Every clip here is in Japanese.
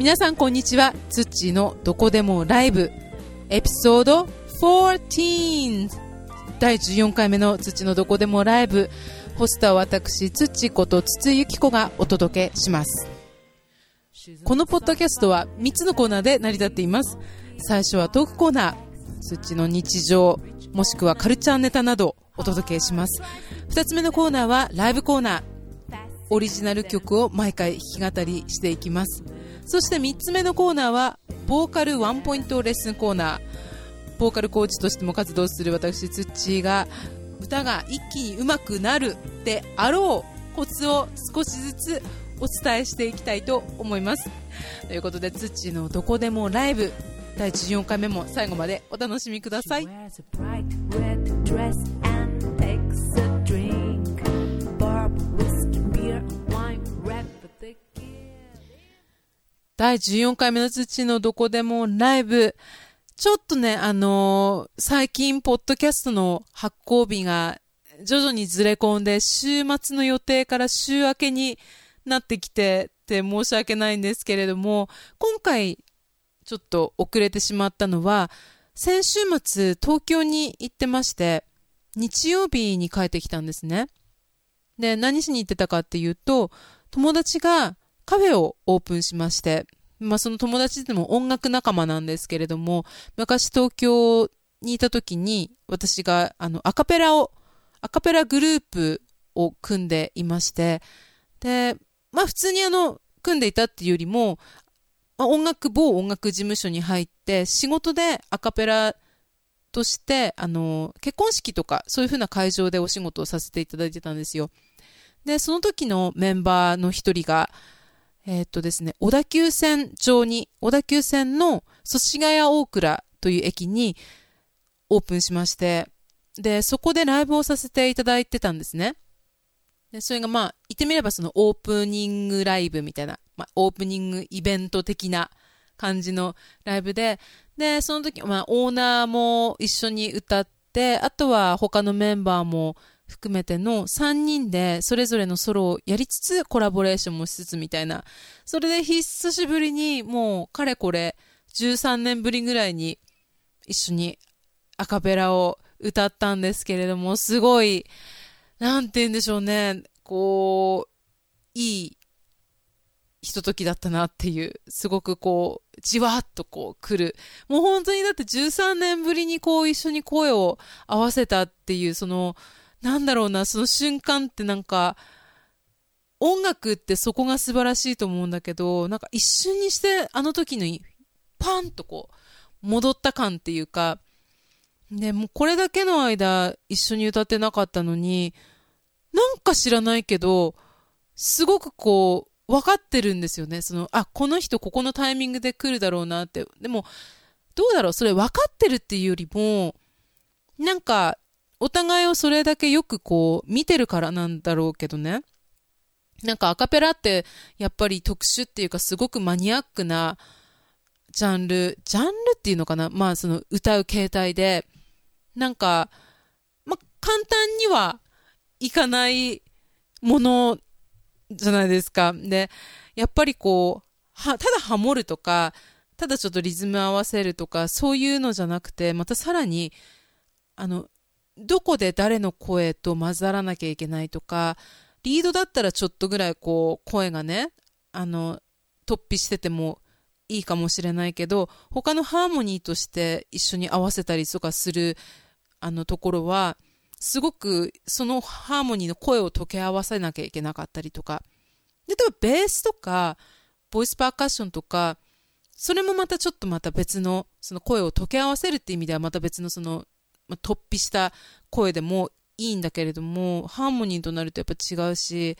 皆さんこんにちは。ツッチーのどこでもライブ。エピソード14第14回目のツッチのどこでもライブ。ホストは私ツッチこと筒井由紀子がお届けします。このポッドキャストは3つのコーナーで成り立っています。最初はトークコーナー。ツッチの日常もしくはカルチャーネタなどお届けします。2つ目のコーナーはライブコーナー。オリジナル曲を毎回弾き語りしていきます。そして3つ目のコーナーはボーカルワンポイントレッスンコーナー。ボーカルコーチとしても活動する私ツッチーが歌が一気に上手くなるであろうコツを少しずつお伝えしていきたいと思います。ということでツッチーのどこでもライブ第14回目も最後までお楽しみください。第14回目の土のどこでもライブ。ちょっとね、あのー、最近、ポッドキャストの発行日が徐々にずれ込んで、週末の予定から週明けになってきてって申し訳ないんですけれども、今回、ちょっと遅れてしまったのは、先週末、東京に行ってまして、日曜日に帰ってきたんですね。で、何しに行ってたかっていうと、友達がカフェをオープンしまして、まあその友達でも音楽仲間なんですけれども、昔東京にいた時に私があのアカペラを、アカペラグループを組んでいまして、で、まあ普通にあの、組んでいたっていうよりも、まあ、音楽、某音楽事務所に入って、仕事でアカペラとして、あの、結婚式とか、そういう風な会場でお仕事をさせていただいてたんですよ。で、その時のメンバーの一人が、え、っとですね、小田急線上に、小田急線の祖師ヶ谷大倉という駅にオープンしまして、で、そこでライブをさせていただいてたんですね。で、それがまあ、言ってみればそのオープニングライブみたいな、まあ、オープニングイベント的な感じのライブで、で、その時、まあ、オーナーも一緒に歌って、あとは他のメンバーも含めての3人でそれぞれのソロをやりつつコラボレーションもしつつみたいな。それで久しぶりにもうかれこれ13年ぶりぐらいに一緒にアカペラを歌ったんですけれども、すごい、なんて言うんでしょうね、こう、いいひとときだったなっていう、すごくこう、じわっとこう来る。もう本当にだって13年ぶりにこう一緒に声を合わせたっていう、その、なんだろうな、その瞬間ってなんか、音楽ってそこが素晴らしいと思うんだけど、なんか一瞬にしてあの時のパンとこう、戻った感っていうか、で、もうこれだけの間一緒に歌ってなかったのに、なんか知らないけど、すごくこう、分かってるんですよね。その、あ、この人ここのタイミングで来るだろうなって。でも、どうだろう？それ分かってるっていうよりも、なんか、お互いをそれだけよくこう見てるからなんだろうけどね。なんかアカペラってやっぱり特殊っていうかすごくマニアックなジャンル、ジャンルっていうのかな？まあその歌う形態で、なんか、まあ簡単にはいかないものじゃないですか。で、やっぱりこう、は、ただハモるとか、ただちょっとリズム合わせるとか、そういうのじゃなくて、またさらに、あの、どこで誰の声と混ざらなきゃいけないとか、リードだったらちょっとぐらいこう声がね、あの、突飛しててもいいかもしれないけど、他のハーモニーとして一緒に合わせたりとかするあのところは、すごくそのハーモニーの声を溶け合わせなきゃいけなかったりとか。例えばベースとか、ボイスパーカッションとか、それもまたちょっとまた別の、その声を溶け合わせるって意味ではまた別のその、突飛した声でもいいんだけれども、ハーモニーとなるとやっぱ違うし、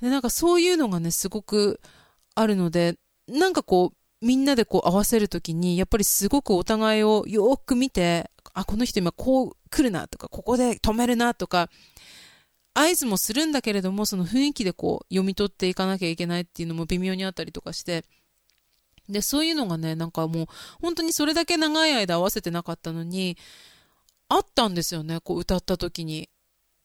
でなんかそういうのがね、すごくあるので、なんかこう、みんなでこう合わせるときに、やっぱりすごくお互いをよく見て、あ、この人今こう来るなとか、ここで止めるなとか、合図もするんだけれども、その雰囲気でこう読み取っていかなきゃいけないっていうのも微妙にあったりとかして、で、そういうのがね、なんかもう、本当にそれだけ長い間合わせてなかったのに、あったんですよね、こう歌った時に。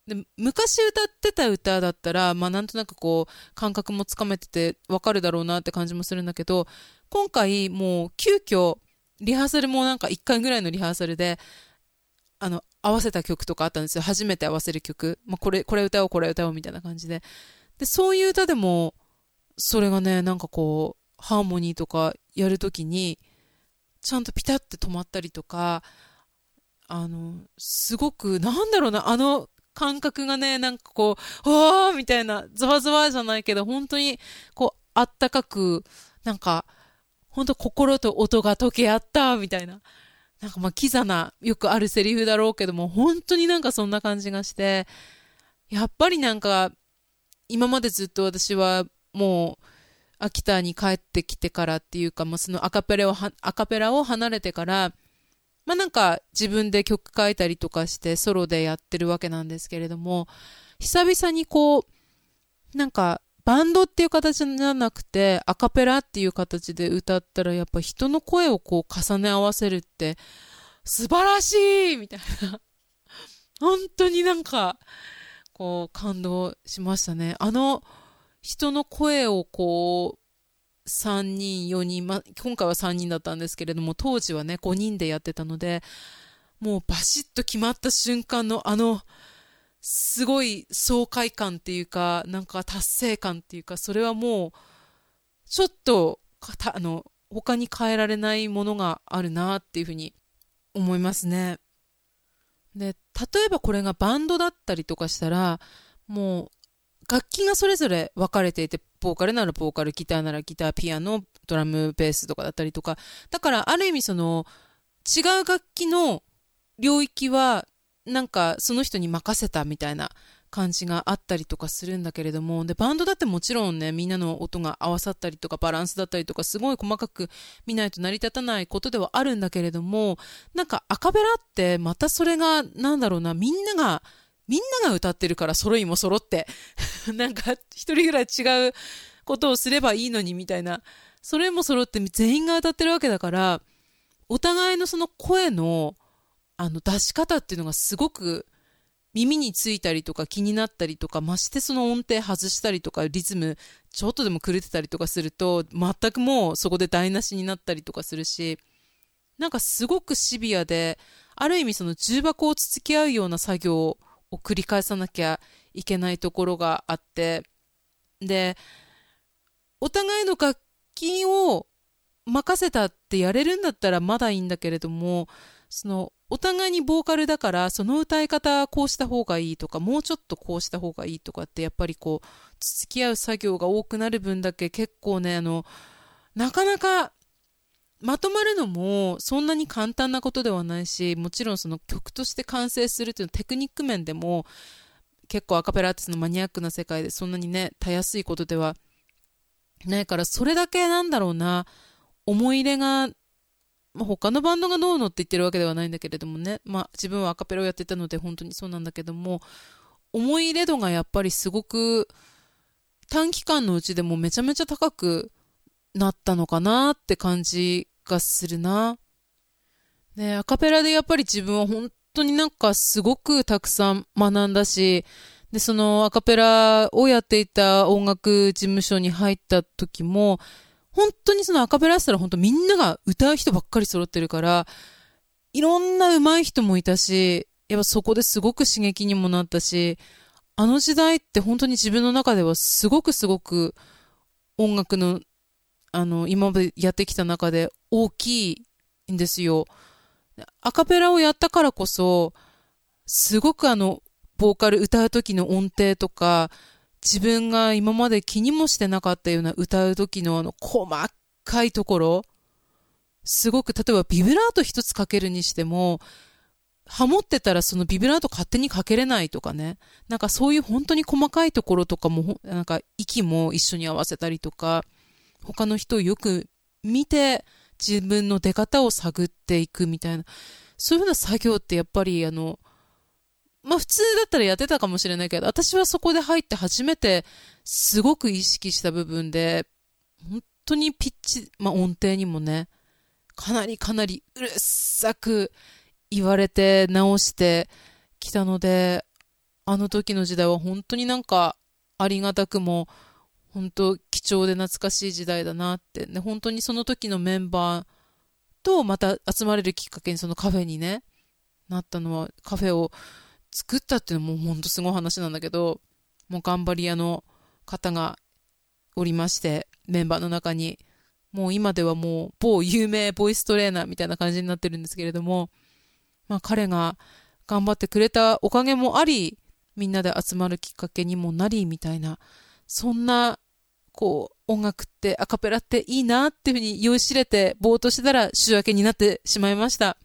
で昔歌ってた歌だったら、まあなんとなくこう、感覚もつかめててわかるだろうなって感じもするんだけど、今回もう急遽、リハーサルもなんか1回ぐらいのリハーサルで、あの、合わせた曲とかあったんですよ。初めて合わせる曲。まあこれ、これ歌おう、これ歌おうみたいな感じで。で、そういう歌でも、それがね、なんかこう、ハーモニーとかやるときに、ちゃんとピタって止まったりとか、あの、すごく、なんだろうな、あの感覚がね、なんかこう、わーみたいな、ゾワゾワじゃないけど、本当に、こう、あったかく、なんか、本当心と音が溶け合った、みたいな。なんかまあ、キザな、よくあるセリフだろうけども、本当になんかそんな感じがして、やっぱりなんか、今までずっと私はもう、秋田に帰ってきてからっていうか、まあ、そのアカペラを、アカペラを離れてから、まあなんか自分で曲書いたりとかしてソロでやってるわけなんですけれども、久々にこう、なんかバンドっていう形じゃなくて、アカペラっていう形で歌ったらやっぱ人の声をこう重ね合わせるって素晴らしいみたいな。本当になんか、こう感動しましたね。あの人の声をこう3人、4人、ま、今回は3人だったんですけれども、当時はね、5人でやってたので、もうバシッと決まった瞬間のあの、すごい爽快感っていうか、なんか達成感っていうか、それはもう、ちょっと、あの、他に変えられないものがあるなっていうふうに思いますね。で、例えばこれがバンドだったりとかしたら、もう楽器がそれぞれ分かれていて、ボーカルならボーカル、ギターならギター、ピアノ、ドラム、ベースとかだったりとか、だからある意味その、違う楽器の領域は、なんかその人に任せたみたいな感じがあったりとかするんだけれども、で、バンドだってもちろんね、みんなの音が合わさったりとか、バランスだったりとか、すごい細かく見ないと成り立たないことではあるんだけれども、なんかアカペラってまたそれが、なんだろうな、みんながみんなが歌ってるから揃いも揃って、なんか一人ぐらい違うことをすればいいのにみたいな、それも揃って全員が歌ってるわけだから、お互いのその声の、あの出し方っていうのがすごく耳についたりとか気になったりとか、ましてその音程外したりとか、リズムちょっとでも狂ってたりとかすると、全くもうそこで台無しになったりとかするし、なんかすごくシビアで、ある意味その重箱をつつき合うような作業を繰り返さなきゃいけないところがあって、で、お互いの楽器を任せたってやれるんだったらまだいいんだけれども、その、お互いにボーカルだから、その歌い方こうした方がいいとか、もうちょっとこうした方がいいとかって、やっぱりこう、付き合う作業が多くなる分だけ結構ね、あの、なかなかまとまるのもそんなに簡単なことではないし、もちろんその曲として完成するというテクニック面でも結構アカペラアーティストのマニアックな世界でそんなにね、たやすいことではないから、それだけなんだろうな、思い入れが、まあ、他のバンドがどうのって言ってるわけではないんだけれどもね、まあ自分はアカペラをやってたので本当にそうなんだけども、思い入れ度がやっぱりすごく短期間のうちでもめちゃめちゃ高くなったのかなって感じがするな。ねアカペラでやっぱり自分は本当になんかすごくたくさん学んだし、で、そのアカペラをやっていた音楽事務所に入った時も、本当にそのアカペラしたら本当みんなが歌う人ばっかり揃ってるから、いろんな上手い人もいたし、やっぱそこですごく刺激にもなったし、あの時代って本当に自分の中ではすごくすごく音楽のあの、今までやってきた中で大きいんですよ。アカペラをやったからこそ、すごくあの、ボーカル歌う時の音程とか、自分が今まで気にもしてなかったような歌う時のあの、細かいところ、すごく、例えばビブラート一つかけるにしても、ハモってたらそのビブラート勝手にかけれないとかね。なんかそういう本当に細かいところとかも、なんか息も一緒に合わせたりとか、他の人をよく見て自分の出方を探っていくみたいな、そういうふうな作業ってやっぱりあの、まあ普通だったらやってたかもしれないけど、私はそこで入って初めてすごく意識した部分で、本当にピッチ、まあ音程にもね、かなりかなりうるさく言われて直してきたので、あの時の時代は本当になんかありがたくも、本当重で懐かしい時代だなって、ね、本当にその時のメンバーとまた集まれるきっかけにそのカフェにね、なったのは、カフェを作ったっていうのも本当すごい話なんだけど、もう頑張り屋の方がおりまして、メンバーの中に、もう今ではもう某有名ボイストレーナーみたいな感じになってるんですけれども、まあ彼が頑張ってくれたおかげもあり、みんなで集まるきっかけにもなり、みたいな、そんな、こう、音楽ってアカペラっていいなっていうふうに酔いしれてぼーっとしてたら週明けになってしまいました。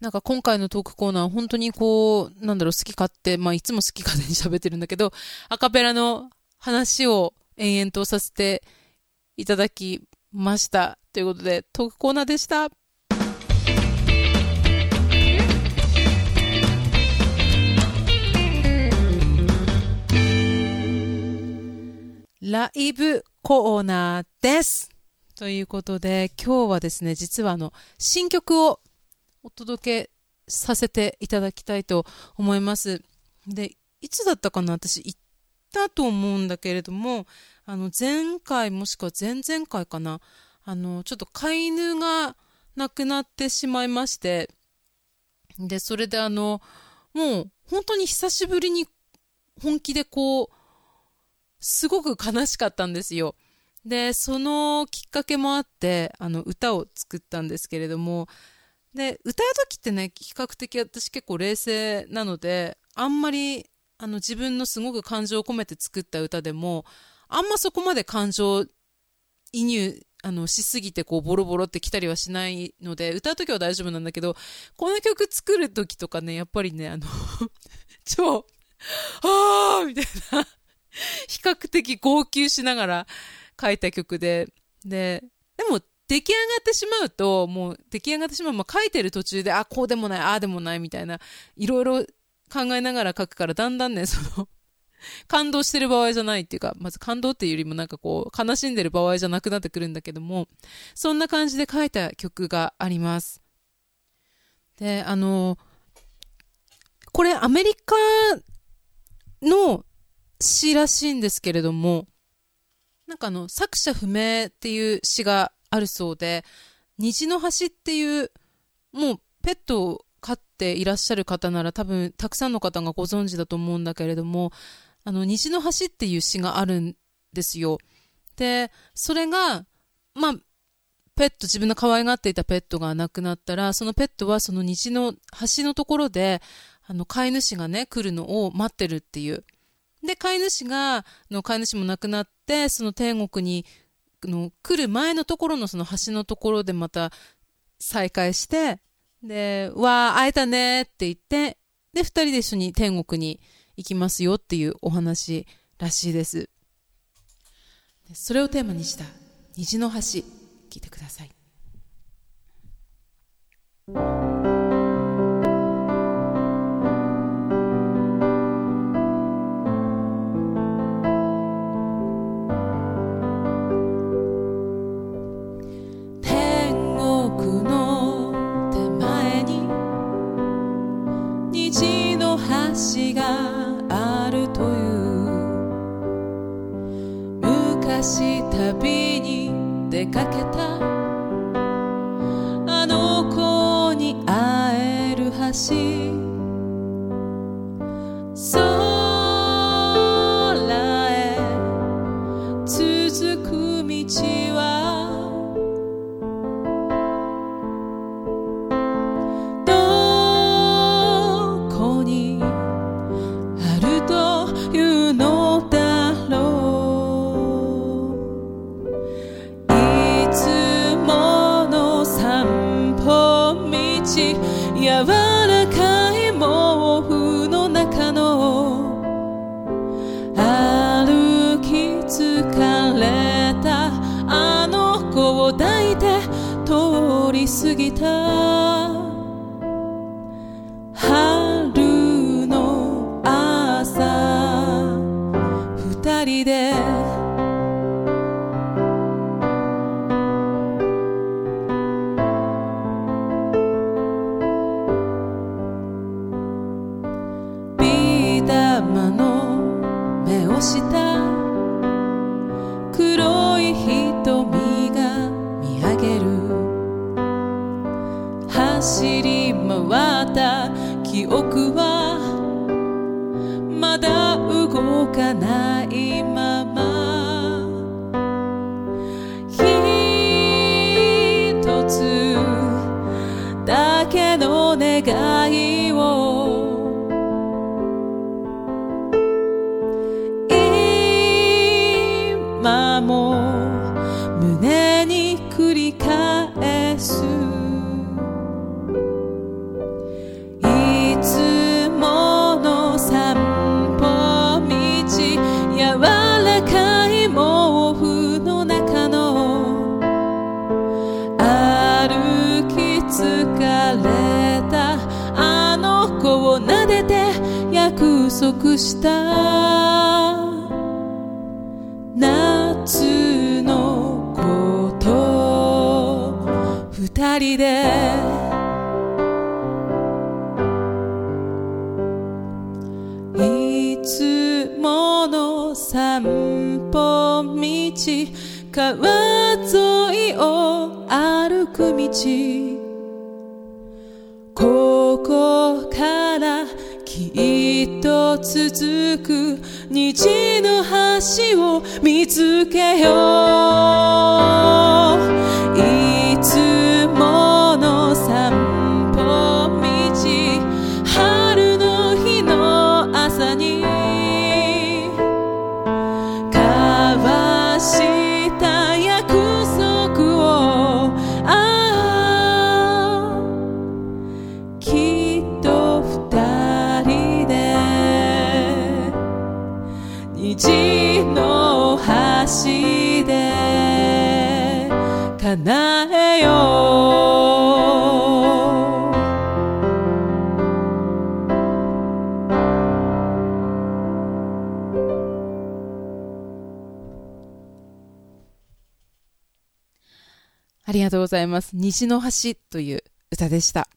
なんか今回のトークコーナー本当にこう、なんだろう、好き勝手、まあいつも好き勝手に喋ってるんだけど、アカペラの話を延々とさせていただきました。ということで、トークコーナーでした。ライブコーナーです。ということで、今日はですね、実はあの、新曲をお届けさせていただきたいと思います。で、いつだったかな私行ったと思うんだけれども、あの、前回もしくは前々回かな、あの、ちょっと飼い犬が亡くなってしまいまして、で、それであの、もう本当に久しぶりに本気でこう、すごく悲しかったんですよ。で、そのきっかけもあって、あの、歌を作ったんですけれども、で、歌う時ってね、比較的私結構冷静なので、あんまり、あの、自分のすごく感情を込めて作った歌でも、あんまそこまで感情移入、あの、しすぎてこう、ボロボロってきたりはしないので、歌う時は大丈夫なんだけど、この曲作る時とかね、やっぱりね、あの 超、あーみたいな 比較的号泣しながら書いた曲で、で、でも出来上がってしまうと、もう出来上がってしまう、まあ、書いてる途中で、あ、こうでもない、ああでもないみたいな、いろいろ考えながら書くから、だんだんね、その感動してる場合じゃないっていうか、まず感動っていうよりもなんかこう、悲しんでる場合じゃなくなってくるんだけども、そんな感じで書いた曲があります。で、あの、これアメリカの詩らしいんですけれども、なんかあの、作者不明っていう詩があるそうで、虹の橋っていう、もうペットを飼っていらっしゃる方なら多分たくさんの方がご存知だと思うんだけれども、あの、虹の橋っていう詩があるんですよ。で、それが、まあ、ペット、自分の可愛がっていたペットが亡くなったら、そのペットはその虹の橋のところで、あの、飼い主がね、来るのを待ってるっていう。で、飼い主が、の飼い主も亡くなって、その天国にの来る前のところのその橋のところでまた再会して、で、わー、会えたねって言って、で、二人で一緒に天国に行きますよっていうお話らしいです。それをテーマにした虹の橋、聞いてください。出かけた。あの子に会える橋。の下黒い瞳が見上げる。走り回った記憶はまだ動かない。約束した。夏のこと。二人で。いつもの散歩道。川沿いを歩く道。と続く虹の橋を見つけよう。ざいます。虹の橋という歌でした。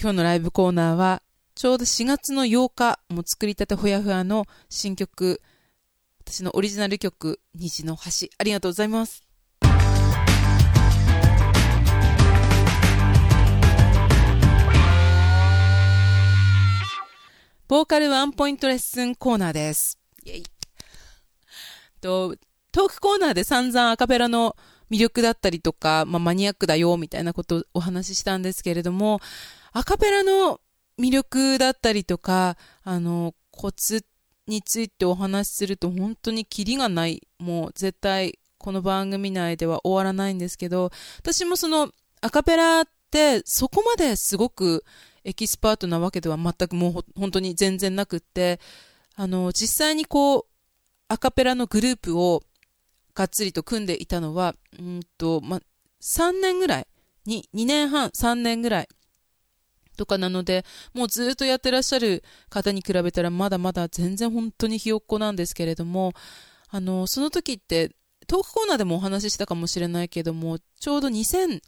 今日のライブコーナーは、ちょうど4月の8日、も作りたてほやふやの新曲、私のオリジナル曲、虹の橋。ありがとうございます。ボーカルワンポイントレッスンコーナーです。イェイ。と、トークコーナーで散々アカペラの魅力だったりとか、まあ、マニアックだよみたいなことをお話ししたんですけれども、アカペラの魅力だったりとか、あの、コツについてお話しすると本当にキリがない。もう絶対この番組内では終わらないんですけど、私もそのアカペラってそこまですごくエキスパートなわけでは全くもう本当に全然なくって、あの、実際にこう、アカペラのグループをがっつりと組んでいたのは、うんと、ま、3年ぐらい、に、2年半、3年ぐらいとかなので、もうずっとやってらっしゃる方に比べたらまだまだ全然本当にひよっこなんですけれども、あの、その時って、トークコーナーでもお話ししたかもしれないけども、ちょうど2002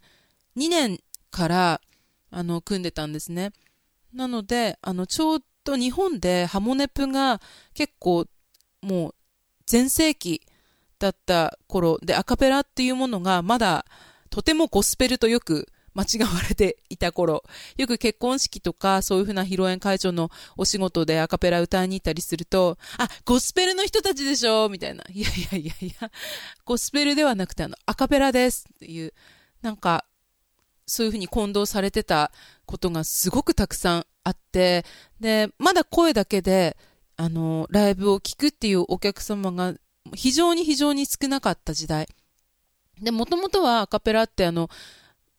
年から、あの、組んでたんですね。なので、あの、ちょうど日本でハモネプが結構、もう、全盛期だった頃。で、アカペラっていうものがまだ、とてもゴスペルとよく間違われていた頃、よく結婚式とか、そういうふうな披露宴会場のお仕事でアカペラ歌いに行ったりすると、あ、ゴスペルの人たちでしょ？みたいな。いやいやいやいや、ゴスペルではなくて、あの、アカペラですっていう、なんか、そういうふうに混同されてたことがすごくたくさんあって、で、まだ声だけで、あの、ライブを聞くっていうお客様が非常に非常に少なかった時代。で、もともとはアカペラってあの、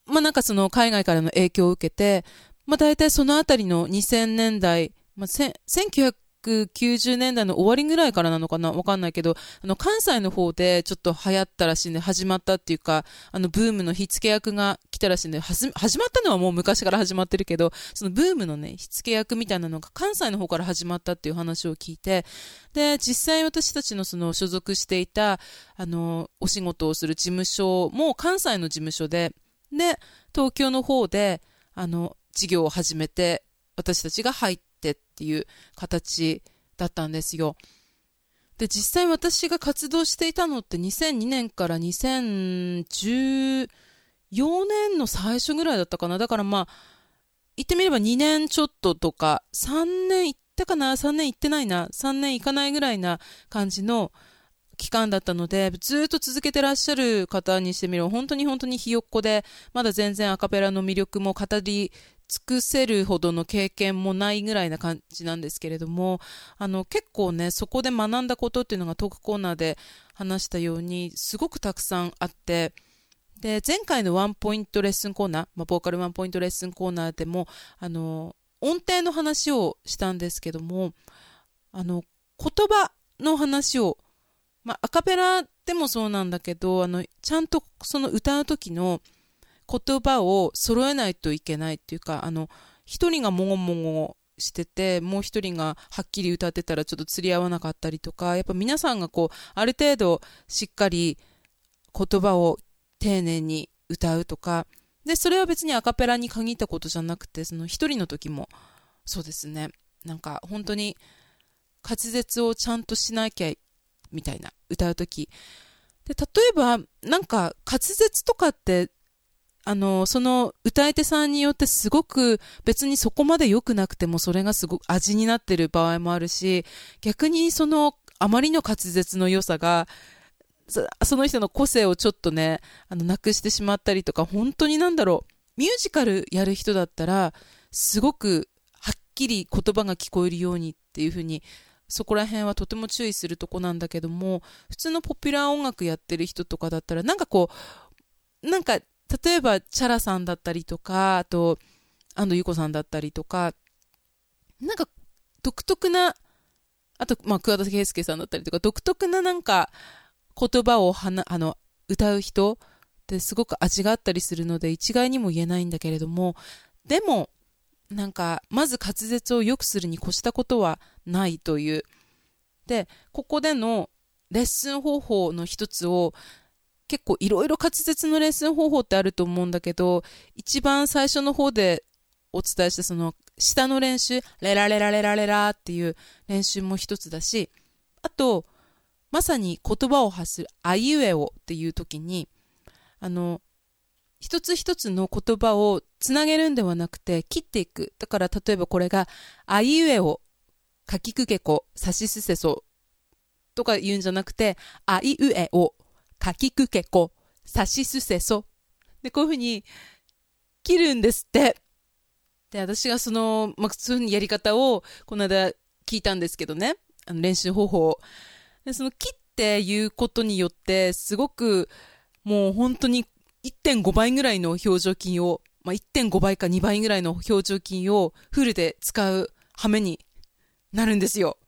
まあ、なんかその海外からの影響を受けて、まあ、大体そのあたりの2000年代、まあ、せ1990年代の終わりぐらいからなのかな？わかんないけど、あの、関西の方でちょっと流行ったらしいんで、始まったっていうか、あの、ブームの火付け役が来たらしいんで、始まったのはもう昔から始まってるけど、そのブームのね、火付け役みたいなのが関西の方から始まったっていう話を聞いて、で、実際私たちのその所属していた、あの、お仕事をする事務所も関西の事務所で、で、東京の方で、あの、事業を始めて、私たちが入ってっていう形だったんですよ。で、実際私が活動していたのって2002年から2014年の最初ぐらいだったかな。だからまあ、言ってみれば2年ちょっととか、3年行ったかな ?3 年行ってないな？3年行かないぐらいな感じの期間だったので、ずっと続けてらっしゃる方にしてみれば、本当に本当にひよっこで、まだ全然アカペラの魅力も語り尽くせるほどの経験もないぐらいな感じなんですけれども、あの、結構ね、そこで学んだことっていうのがトークコーナーで話したように、すごくたくさんあって、で、前回のワンポイントレッスンコーナー、まあ、ボーカルワンポイントレッスンコーナーでも、あの、音程の話をしたんですけども、あの、言葉の話を、まあ、アカペラでもそうなんだけど、あの、ちゃんとその歌う時の、言葉を揃えないといけないっていうか、あの、一人がもごもごしてて、もう一人がはっきり歌ってたらちょっと釣り合わなかったりとか、やっぱ皆さんがこう、ある程度しっかり言葉を丁寧に歌うとか、で、それは別にアカペラに限ったことじゃなくて、その一人の時も、そうですね。なんか本当に滑舌をちゃんとしなきゃ、みたいな、歌う時。で、例えば、なんか滑舌とかってあの、その歌い手さんによってすごく別にそこまで良くなくてもそれがすごく味になってる場合もあるし、逆にそのあまりの滑舌の良さが、その人の個性をちょっとね、あの、なくしてしまったりとか、本当になんだろう、ミュージカルやる人だったら、すごくはっきり言葉が聞こえるようにっていうふうにそこら辺はとても注意するとこなんだけども、普通のポピュラー音楽やってる人とかだったら、なんかこう、なんか例えば、チャラさんだったりとか、あと、安藤優子さんだったりとか、なんか、独特な、あと、まあ、桑田佳祐さんだったりとか、独特ななんか、言葉をはな、あの、歌う人ってすごく味があったりするので、一概にも言えないんだけれども、でも、なんか、まず滑舌を良くするに越したことはないという。で、ここでのレッスン方法の一つを、結構いろいろ滑舌のレッスン方法ってあると思うんだけど、一番最初の方でお伝えしたその下の練習、レラレラレラレラっていう練習も一つだし、あと、まさに言葉を発するあいうえおっていう時に、あの、一つ一つの言葉をつなげるんではなくて切っていく。だから例えばこれが、あいうえお、かきくけこ、さしすせそとか言うんじゃなくて、あいうえお、かきくけこ、さしすせそ。で、こういうふうに切るんですって。で、私がその、まあ、そういうやり方を、この間聞いたんですけどね。あの練習方法を。で、その切って言うことによって、すごく、もう本当に1.5倍ぐらいの表情筋を、まあ、1.5倍か2倍ぐらいの表情筋をフルで使う羽目になるんですよ。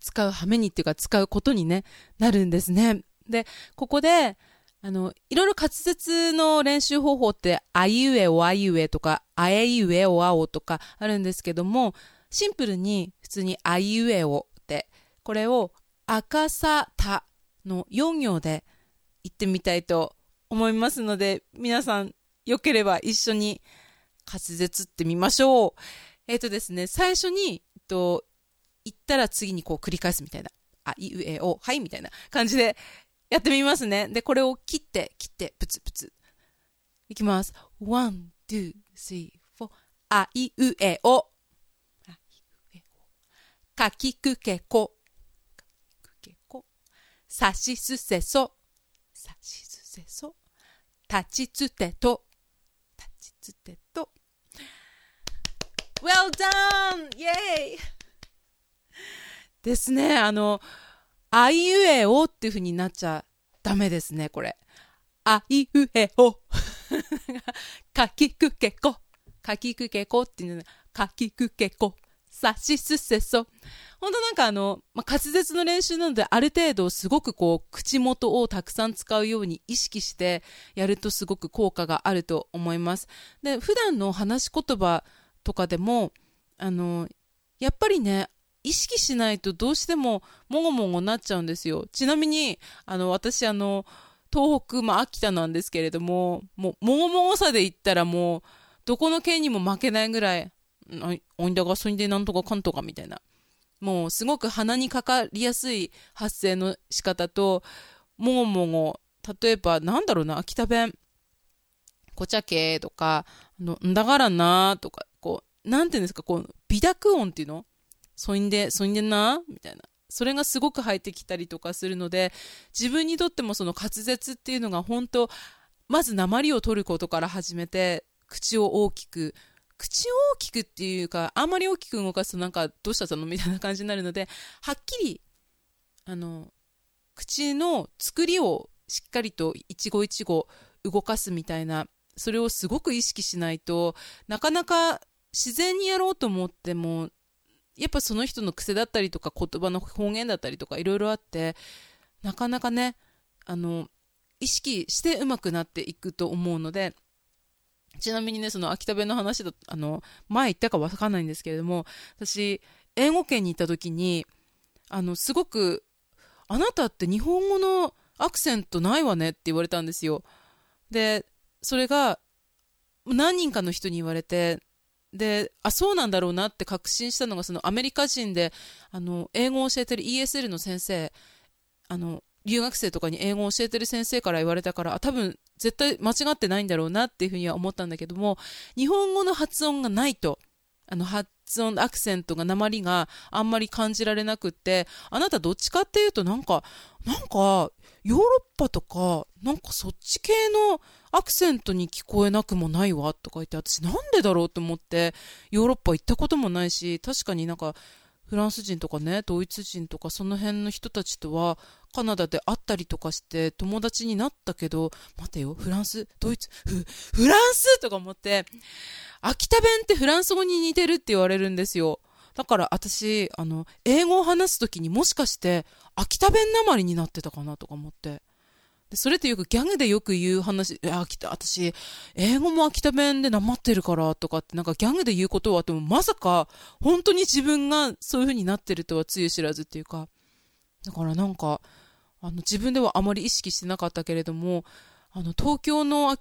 使う羽目にっていうか使うことにね、なるんですね。で、ここで、あの、いろいろ滑舌の練習方法って、あいうえおあいうえとか、あえいうえおあおとかあるんですけども、シンプルに普通にあいうえおって、これを赤さたの4行で言ってみたいと思いますので、皆さんよければ一緒に滑舌ってみましょう。えっ、ー、とですね、最初に、えっと、言ったら次にこう繰り返すみたいな。あいうえお、はい、みたいな感じでやってみますね。で、これを切って、切って、プツプツ。いきます。one, two, three, four. あいうえお。あいうえお。かきくけこ。かきくけこ。さしすせそ。さしすせそ。たちつてと。たちつてと。Well done! イェイですね。あの、あいうえおっていう風になっちゃダメですね、これ。あいうえお。かきくけこ。かきくけこっていうのかきくけこ。さしすせそ。ほんとなんかあの、まあ、滑舌の練習なのである程度すごくこう口元をたくさん使うように意識してやるとすごく効果があると思います。で、普段の話し言葉とかでも、あの、やっぱりね、意識しないとどうしてももごもごなっちゃうんですよ。ちなみに、あの、私、あの、東北、まあ、秋田なんですけれども、もう、もごもごさで言ったらもう、どこの県にも負けないぐらい、おいだがそいでなんとかかんとかみたいな。もうすごく鼻にかかりやすい発声の仕方と、もごもご、例えばなんだろうな、秋田弁、こちゃけとか、あの、んだからなとか、こう、なんていうんですか、こう、微濁音っていうの？そいんで、そいんでな？みたいな。それがすごく入ってきたりとかするので、自分にとってもその滑舌っていうのが本当、まず鉛を取ることから始めて、口を大きく、口を大きくっていうか、あんまり大きく動かすとなんかどうしたのみたいな感じになるので、はっきり、あの、口の作りをしっかりと一期一会動かすみたいな、それをすごく意識しないとなかなか自然にやろうと思ってもやっぱその人の癖だったりとか言葉の方言だったりとかいろいろあってなかなかねあの意識してうまくなっていくと思うのでちなみにねその秋田弁の話だあの前言ったかわかんないんですけれども私英語圏に行った時にあのすごくあなたって日本語のアクセントないわねって言われたんですよ。でそれが何人かの人に言われてであそうなんだろうなって確信したのがそのアメリカ人であの英語を教えてる ESL の先生あの留学生とかに英語を教えてる先生から言われたからあ多分絶対間違ってないんだろうなっていうふうには思ったんだけども日本語の発音がないとあの発音アクセントが鉛があんまり感じられなくってあなたどっちかっていうとなんかなんかヨーロッパとかなんかそっち系のアクセントに聞こえなくもないわとか言って私なんでだろうと思ってヨーロッパ行ったこともないし確かになんかフランス人とかねドイツ人とかその辺の人たちとはカナダで会ったりとかして友達になったけど待てよフランスドイツフフランスとか思って秋田弁ってフランス語に似てるって言われるんですよ。だから私あの英語を話す時にもしかして秋田弁なまりになってたかなとか思って。でそれってよくギャグでよく言う話、え、秋田、私、英語も秋田弁でなまってるからとかってなんかギャグで言うことはあっても、まさか本当に自分がそういう風になってるとはつゆ知らずっていうか、だからなんか、あの自分ではあまり意識してなかったけれども、あの東京の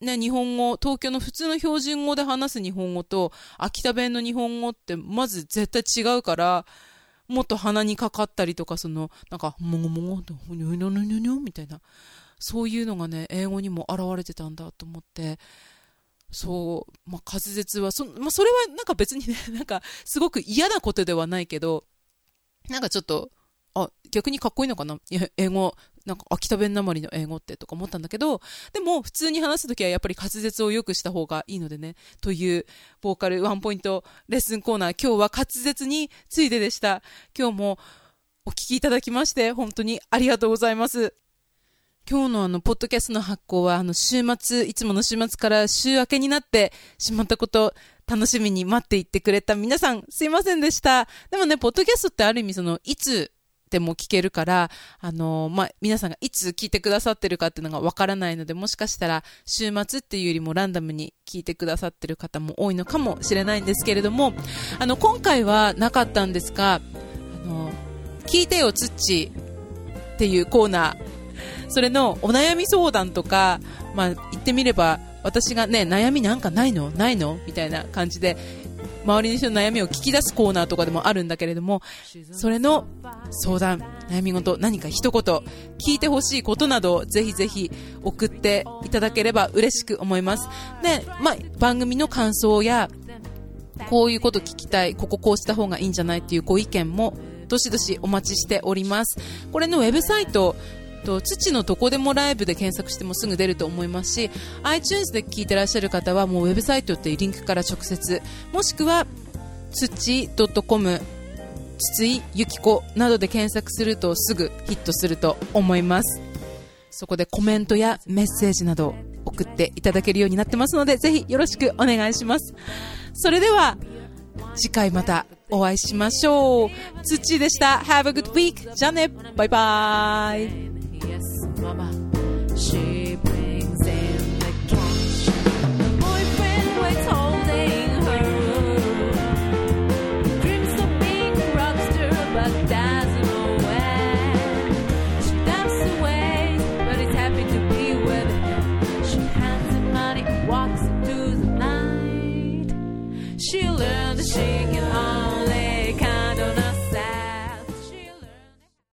ね、日本語、東京の普通の標準語で話す日本語と秋田弁の日本語ってまず絶対違うから、もっと鼻にかかったりとか、その、なんか、もごもごと、にょにょにょにょにょみたいな、そういうのがね、英語にも現れてたんだと思って、そう、まあ、滑舌は、そ,、まあ、それはなんか別にね、なんか、すごく嫌なことではないけど、なんかちょっと、あ、逆にかっこいいのかな、英語、なんか秋田弁なまりの英語ってとか思ったんだけど、でも普通に話すときはやっぱり滑舌を良くした方がいいのでね、というボーカルワンポイントレッスンコーナー、今日は滑舌についてでした。今日もお聞きいただきまして本当にありがとうございます。今日のあの、ポッドキャストの発行は、あの、週末、いつもの週末から週明けになってしまったこと、楽しみに待っていってくれた皆さん、すいませんでした。でもね、ポッドキャストってある意味その、いつでも聞けるから、あのまあ、皆さんがいつ聞いてくださってるかっていうのがわからないので、もしかしたら週末っていうよりもランダムに聞いてくださってる方も多いのかもしれないんですけれども、あの、今回はなかったんですが、あの、聞いてよ、つっちっていうコーナー、それのお悩み相談とか、まあ、言ってみれば、私がね、悩みなんかないの？ないの？みたいな感じで周りの人の悩みを聞き出すコーナーとかでもあるんだけれども、それの相談、悩み事、何か一言、聞いてほしいことなど、ぜひぜひ送っていただければ嬉しく思います。で、まあ、番組の感想や、こういうこと聞きたい、こここうした方がいいんじゃないっていうご意見も、どしどしお待ちしております。これのウェブサイト、と土のどこでもライブで検索してもすぐ出ると思いますし iTunes で聞いてらっしゃる方はもうウェブサイトっていうリンクから直接もしくは土 .com 筒井ゆき子などで検索するとすぐヒットすると思いますそこでコメントやメッセージなど送っていただけるようになってますのでぜひよろしくお願いしますそれでは次回またお会いしましょう。土でした。Have a good week. じゃあね。バイバイ。Yes, Mama.